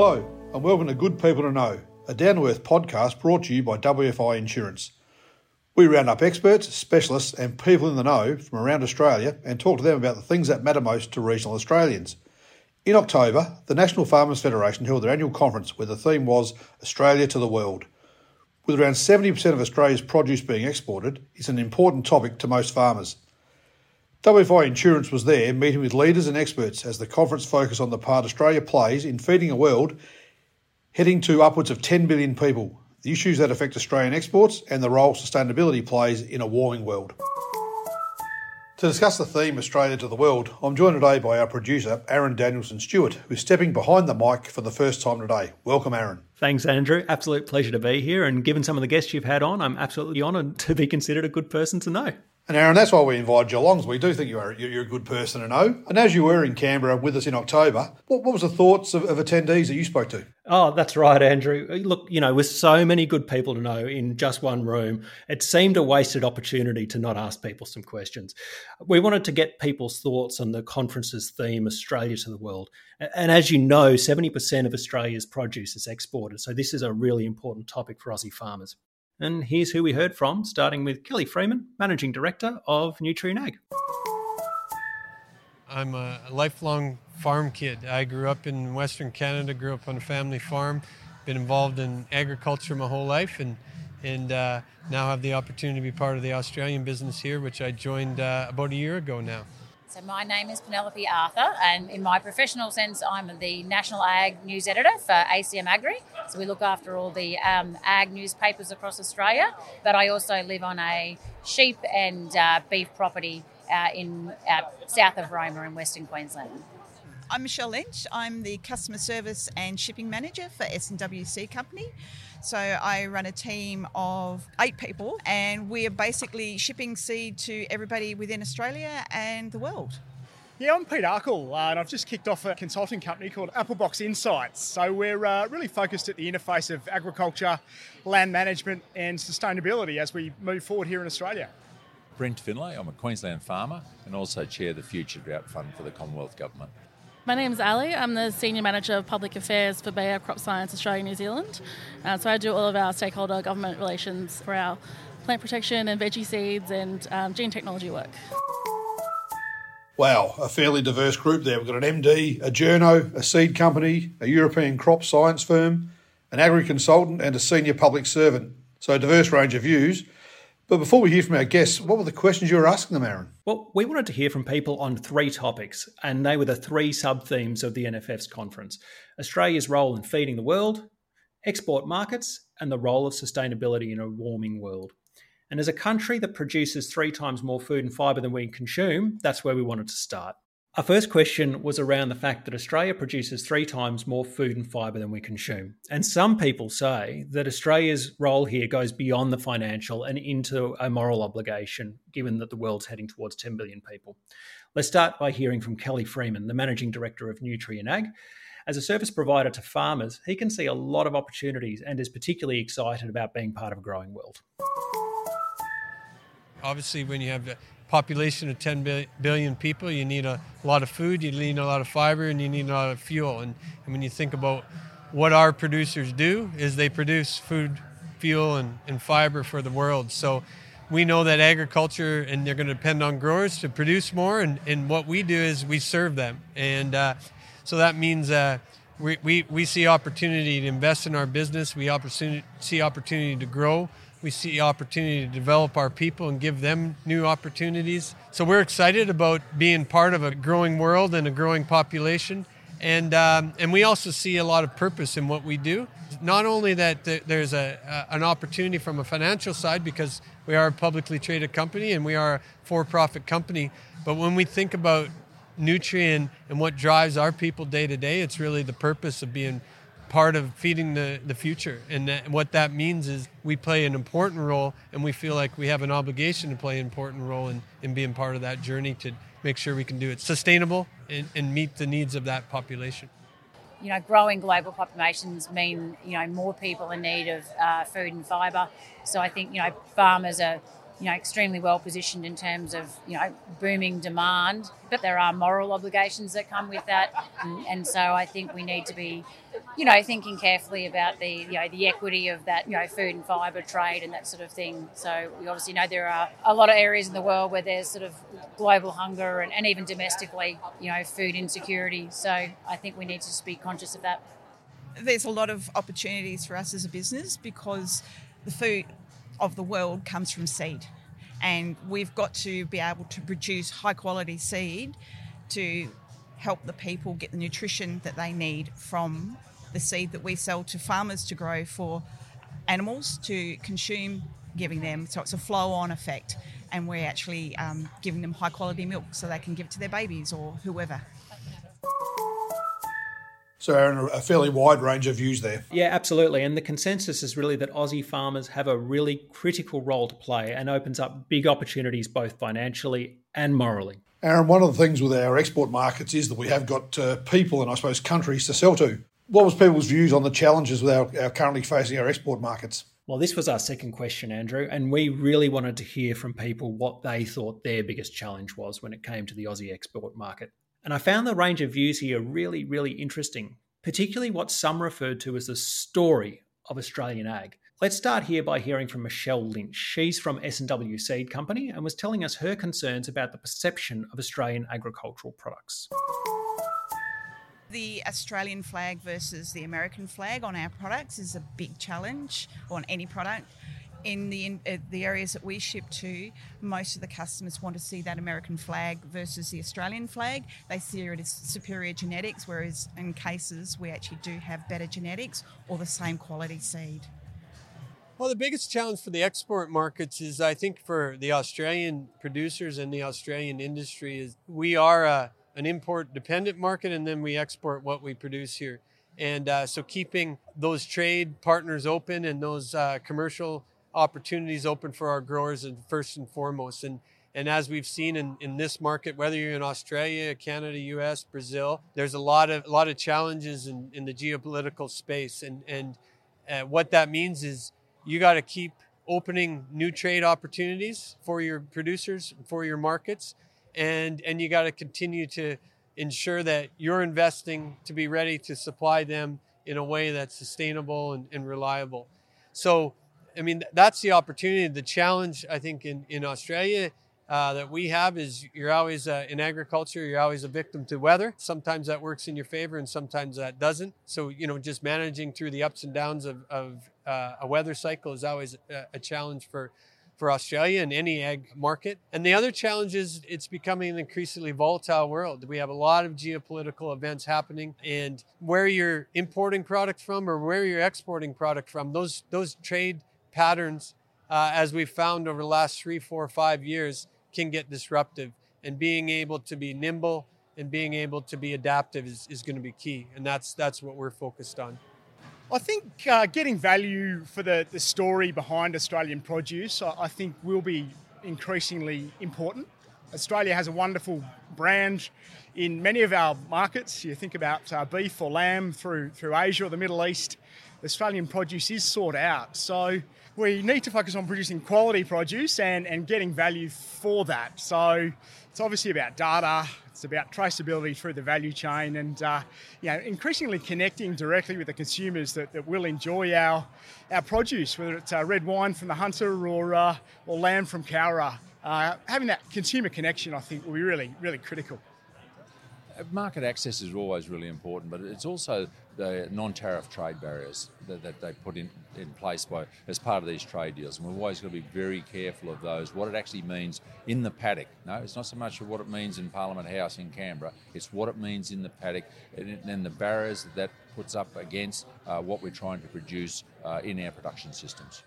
Hello, and welcome to Good People to Know, a down to earth podcast brought to you by WFI Insurance. We round up experts, specialists, and people in the know from around Australia and talk to them about the things that matter most to regional Australians. In October, the National Farmers Federation held their annual conference where the theme was Australia to the World. With around 70% of Australia's produce being exported, it's an important topic to most farmers. WFI Insurance was there meeting with leaders and experts as the conference focused on the part Australia plays in feeding a world heading to upwards of 10 billion people, the issues that affect Australian exports, and the role sustainability plays in a warming world. To discuss the theme Australia to the World, I'm joined today by our producer, Aaron Danielson Stewart, who's stepping behind the mic for the first time today. Welcome, Aaron. Thanks, Andrew. Absolute pleasure to be here. And given some of the guests you've had on, I'm absolutely honoured to be considered a good person to know. And Aaron, that's why we invited you along. We do think you are you're a good person to know. And as you were in Canberra with us in October, what, what was the thoughts of, of attendees that you spoke to? Oh, that's right, Andrew. Look, you know, with so many good people to know in just one room, it seemed a wasted opportunity to not ask people some questions. We wanted to get people's thoughts on the conference's theme, Australia to the world. And as you know, 70% of Australia's produce is exported. So this is a really important topic for Aussie farmers. And here's who we heard from, starting with Kelly Freeman, Managing Director of Nutrien Ag. I'm a lifelong farm kid. I grew up in Western Canada, grew up on a family farm, been involved in agriculture my whole life, and and uh, now have the opportunity to be part of the Australian business here, which I joined uh, about a year ago now. So my name is Penelope Arthur, and in my professional sense, I'm the National Ag News Editor for ACM Agri. So we look after all the um, ag newspapers across Australia, but I also live on a sheep and uh, beef property uh, in uh, south of Roma in Western Queensland. I'm Michelle Lynch. I'm the customer service and shipping manager for S&W Seed Company. So I run a team of eight people, and we are basically shipping seed to everybody within Australia and the world. Yeah, I'm Pete Arkle, uh, and I've just kicked off a consulting company called Applebox Insights. So we're uh, really focused at the interface of agriculture, land management, and sustainability as we move forward here in Australia. Brent Finlay, I'm a Queensland farmer and also chair the Future Drought Fund for the Commonwealth Government. My name is Ali. I'm the Senior Manager of Public Affairs for Bayer Crop Science Australia New Zealand. Uh, so I do all of our stakeholder government relations for our plant protection and veggie seeds and um, gene technology work. Wow, a fairly diverse group there. We've got an MD, a journo, a seed company, a European crop science firm, an agri consultant, and a senior public servant. So a diverse range of views. But before we hear from our guests, what were the questions you were asking them, Aaron? Well, we wanted to hear from people on three topics, and they were the three sub themes of the NFF's conference Australia's role in feeding the world, export markets, and the role of sustainability in a warming world. And as a country that produces three times more food and fibre than we consume, that's where we wanted to start. Our first question was around the fact that Australia produces three times more food and fibre than we consume. And some people say that Australia's role here goes beyond the financial and into a moral obligation, given that the world's heading towards 10 billion people. Let's start by hearing from Kelly Freeman, the Managing Director of Nutrien Ag. As a service provider to farmers, he can see a lot of opportunities and is particularly excited about being part of a growing world. Obviously, when you have population of 10 billion people, you need a lot of food, you need a lot of fiber, and you need a lot of fuel. And, and when you think about what our producers do, is they produce food, fuel, and, and fiber for the world. So we know that agriculture, and they're going to depend on growers to produce more. And, and what we do is we serve them. And uh, so that means uh, we, we, we see opportunity to invest in our business, we opportunity, see opportunity to grow we see opportunity to develop our people and give them new opportunities. So we're excited about being part of a growing world and a growing population. And, um, and we also see a lot of purpose in what we do. Not only that there's a, a, an opportunity from a financial side because we are a publicly traded company and we are a for-profit company, but when we think about Nutrien and what drives our people day to day, it's really the purpose of being part of feeding the, the future. And that, what that means is we play an important role, and we feel like we have an obligation to play an important role in, in being part of that journey to make sure we can do it sustainable and, and meet the needs of that population. You know, growing global populations mean, you know, more people in need of uh, food and fibre. So I think, you know, farmers are you know, extremely well positioned in terms of, you know, booming demand, but there are moral obligations that come with that. And, and, so I think we need to be, you know, thinking carefully about the, you know, the equity of that, you know, food and fibre trade and that sort of thing. So we obviously know there are a lot of areas in the world where there's sort of global hunger and, and even domestically, you know, food insecurity. So I think we need to just be conscious of that. There's a lot of opportunities for us as a business because the food of the world comes from seed. And we've got to be able to produce high quality seed to help the people get the nutrition that they need from the seed that we sell to farmers to grow for animals to consume, giving them. So it's a flow on effect. And we're actually um, giving them high quality milk so they can give it to their babies or whoever. So, Aaron, a fairly wide range of views there. Yeah, absolutely. And the consensus is really that Aussie farmers have a really critical role to play and opens up big opportunities both financially and morally. Aaron, one of the things with our export markets is that we have got uh, people and I suppose countries to sell to. What was people's views on the challenges with our, our currently facing our export markets? Well, this was our second question, Andrew, and we really wanted to hear from people what they thought their biggest challenge was when it came to the Aussie export market. And I found the range of views here really, really interesting, particularly what some referred to as the story of Australian ag. Let's start here by hearing from Michelle Lynch. She's from S&W Seed Company and was telling us her concerns about the perception of Australian agricultural products. The Australian flag versus the American flag on our products is a big challenge on any product in the in, uh, the areas that we ship to, most of the customers want to see that American flag versus the Australian flag. They see it as superior genetics, whereas in cases we actually do have better genetics or the same quality seed. Well, the biggest challenge for the export markets is, I think, for the Australian producers and the Australian industry is we are a, an import dependent market, and then we export what we produce here. And uh, so, keeping those trade partners open and those uh, commercial opportunities open for our growers and first and foremost. And and as we've seen in, in this market, whether you're in Australia, Canada, US, Brazil, there's a lot of a lot of challenges in, in the geopolitical space. And and uh, what that means is you got to keep opening new trade opportunities for your producers, for your markets, and and you got to continue to ensure that you're investing to be ready to supply them in a way that's sustainable and, and reliable. So I mean, that's the opportunity. The challenge, I think, in, in Australia uh, that we have is you're always uh, in agriculture, you're always a victim to weather. Sometimes that works in your favor and sometimes that doesn't. So, you know, just managing through the ups and downs of, of uh, a weather cycle is always a, a challenge for, for Australia and any ag market. And the other challenge is it's becoming an increasingly volatile world. We have a lot of geopolitical events happening, and where you're importing product from or where you're exporting product from, those those trade patterns, uh, as we've found over the last three, four, five years, can get disruptive. And being able to be nimble and being able to be adaptive is, is going to be key. And that's, that's what we're focused on. I think uh, getting value for the, the story behind Australian produce, I, I think, will be increasingly important. Australia has a wonderful brand in many of our markets. You think about uh, beef or lamb through through Asia or the Middle East. Australian produce is sought out. So we need to focus on producing quality produce and, and getting value for that. So it's obviously about data, it's about traceability through the value chain, and uh, you know, increasingly connecting directly with the consumers that, that will enjoy our, our produce, whether it's uh, red wine from the hunter or, uh, or lamb from Cowra. Uh, having that consumer connection, I think, will be really, really critical market access is always really important, but it's also the non-tariff trade barriers that, that, they put in, in place by, as part of these trade deals. And we've always got to be very careful of those, what it actually means in the paddock. No, it's not so much of what it means in Parliament House in Canberra, it's what it means in the paddock and, and the barriers that that puts up against uh, what we're trying to produce uh, in our production systems.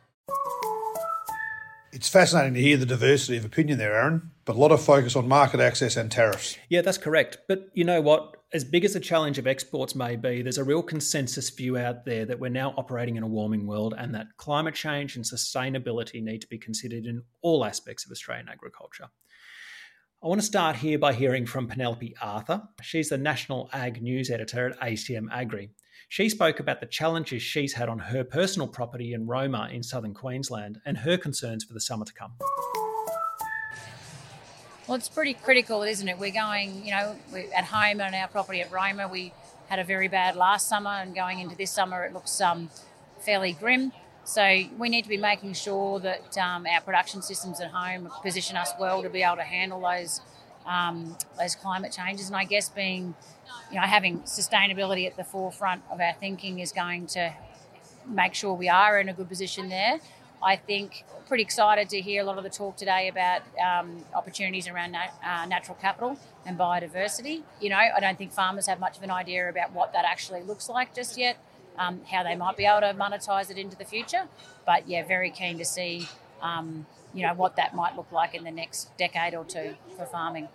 It's fascinating to hear the diversity of opinion there, Aaron, but a lot of focus on market access and tariffs. Yeah, that's correct. But you know what? As big as the challenge of exports may be, there's a real consensus view out there that we're now operating in a warming world and that climate change and sustainability need to be considered in all aspects of Australian agriculture. I want to start here by hearing from Penelope Arthur. She's the National Ag News Editor at ACM Agri. She spoke about the challenges she's had on her personal property in Roma in southern Queensland and her concerns for the summer to come. Well, it's pretty critical, isn't it? We're going, you know, at home on our property at Roma. We had a very bad last summer, and going into this summer, it looks um, fairly grim. So we need to be making sure that um, our production systems at home position us well to be able to handle those um, those climate changes. And I guess being, you know, having sustainability at the forefront of our thinking is going to make sure we are in a good position there. I think pretty excited to hear a lot of the talk today about um, opportunities around uh, natural capital and biodiversity. You know, I don't think farmers have much of an idea about what that actually looks like just yet, um, how they might be able to monetize it into the future. But yeah, very keen to see, um, you know, what that might look like in the next decade or two for farming.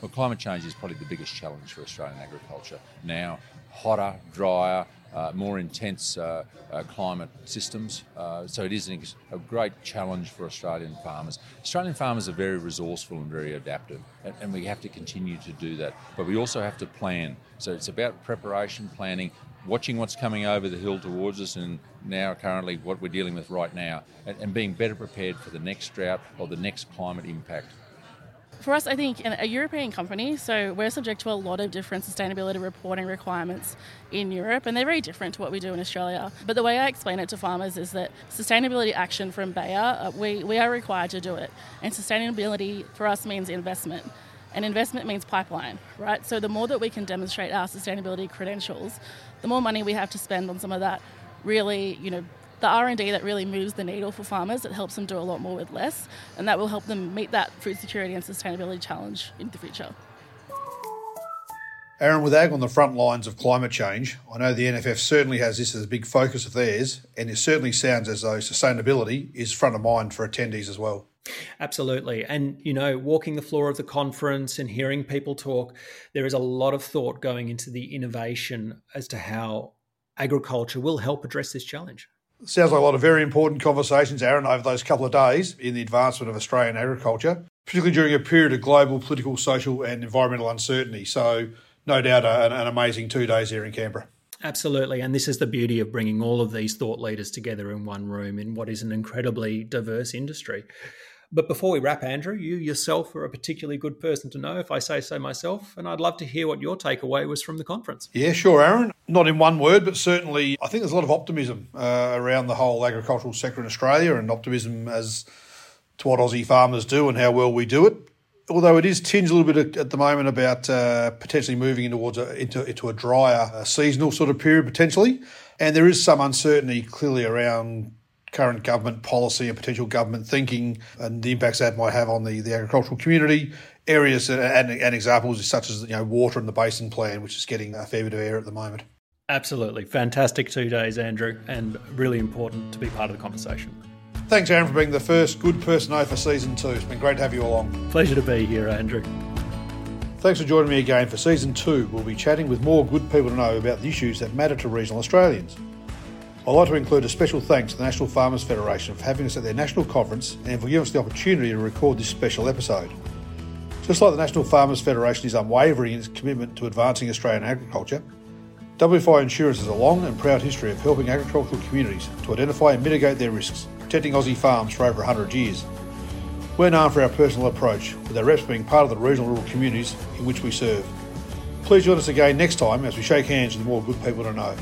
Well, climate change is probably the biggest challenge for Australian agriculture. Now, hotter, drier, uh, more intense uh, uh, climate systems. Uh, so it is an, a great challenge for Australian farmers. Australian farmers are very resourceful and very adaptive, and, and, we have to continue to do that. But we also have to plan. So it's about preparation, planning, watching what's coming over the hill towards us, and now currently what we're dealing with right now, and, and being better prepared for the next drought or the next climate impact. For us, I think a European company, so we're subject to a lot of different sustainability reporting requirements in Europe, and they're very different to what we do in Australia. But the way I explain it to farmers is that sustainability action from Bayer, uh, we, we are required to do it. And sustainability for us means investment. And investment means pipeline, right? So the more that we can demonstrate our sustainability credentials, the more money we have to spend on some of that really, you know, the R&D that really moves the needle for farmers. It helps them do a lot more with less, and that will help them meet that food security and sustainability challenge in the future. Aaron, with ag on the front lines of climate change, I know the NFF certainly has this as a big focus of theirs, and it certainly sounds as though sustainability is front of mind for attendees as well. Absolutely. And, you know, walking the floor of the conference and hearing people talk, there is a lot of thought going into the innovation as to how agriculture will help address this challenge. Sounds like a lot of very important conversations, Aaron, over those couple of days in the advancement of Australian agriculture, particularly during a period of global political, social, and environmental uncertainty. So, no doubt, uh, an, an amazing two days here in Canberra. Absolutely. And this is the beauty of bringing all of these thought leaders together in one room in what is an incredibly diverse industry. But before we wrap, Andrew, you yourself are a particularly good person to know, if I say so myself, and I'd love to hear what your takeaway was from the conference. Yeah, sure, Aaron. Not in one word, but certainly I think there's a lot of optimism uh, around the whole agricultural sector in Australia and optimism as to what Aussie farmers do and how well we do it. Although it is tinged a little bit at the moment about uh, potentially moving towards a, into, into a drier uh, seasonal sort of period potentially, and there is some uncertainty clearly around current government policy and potential government thinking and the impacts that might have on the, the agricultural community. Areas and, and examples such as you know water and the basin plan, which is getting a fair bit of air at the moment. Absolutely. Fantastic two days, Andrew, and really important to be part of the conversation. Thanks, Aaron, for being the first good person over for season two. It's been great to have you along. Pleasure to be here, Andrew. Thanks for joining me again for season two. We'll be chatting with more good people to know about the issues that matter to regional Australians. I'd like to include a special thanks to the National Farmers Federation for having us at their national conference and for giving us the opportunity to record this special episode. Just like the National Farmers Federation is unwavering in its commitment to advancing Australian agriculture, WFI Insurance has a long and proud history of helping agricultural communities to identify and mitigate their risks, protecting Aussie farms for over 100 years. We're known for our personal approach, with our reps being part of the regional rural communities in which we serve. Please join us again next time as we shake hands with more good people to know.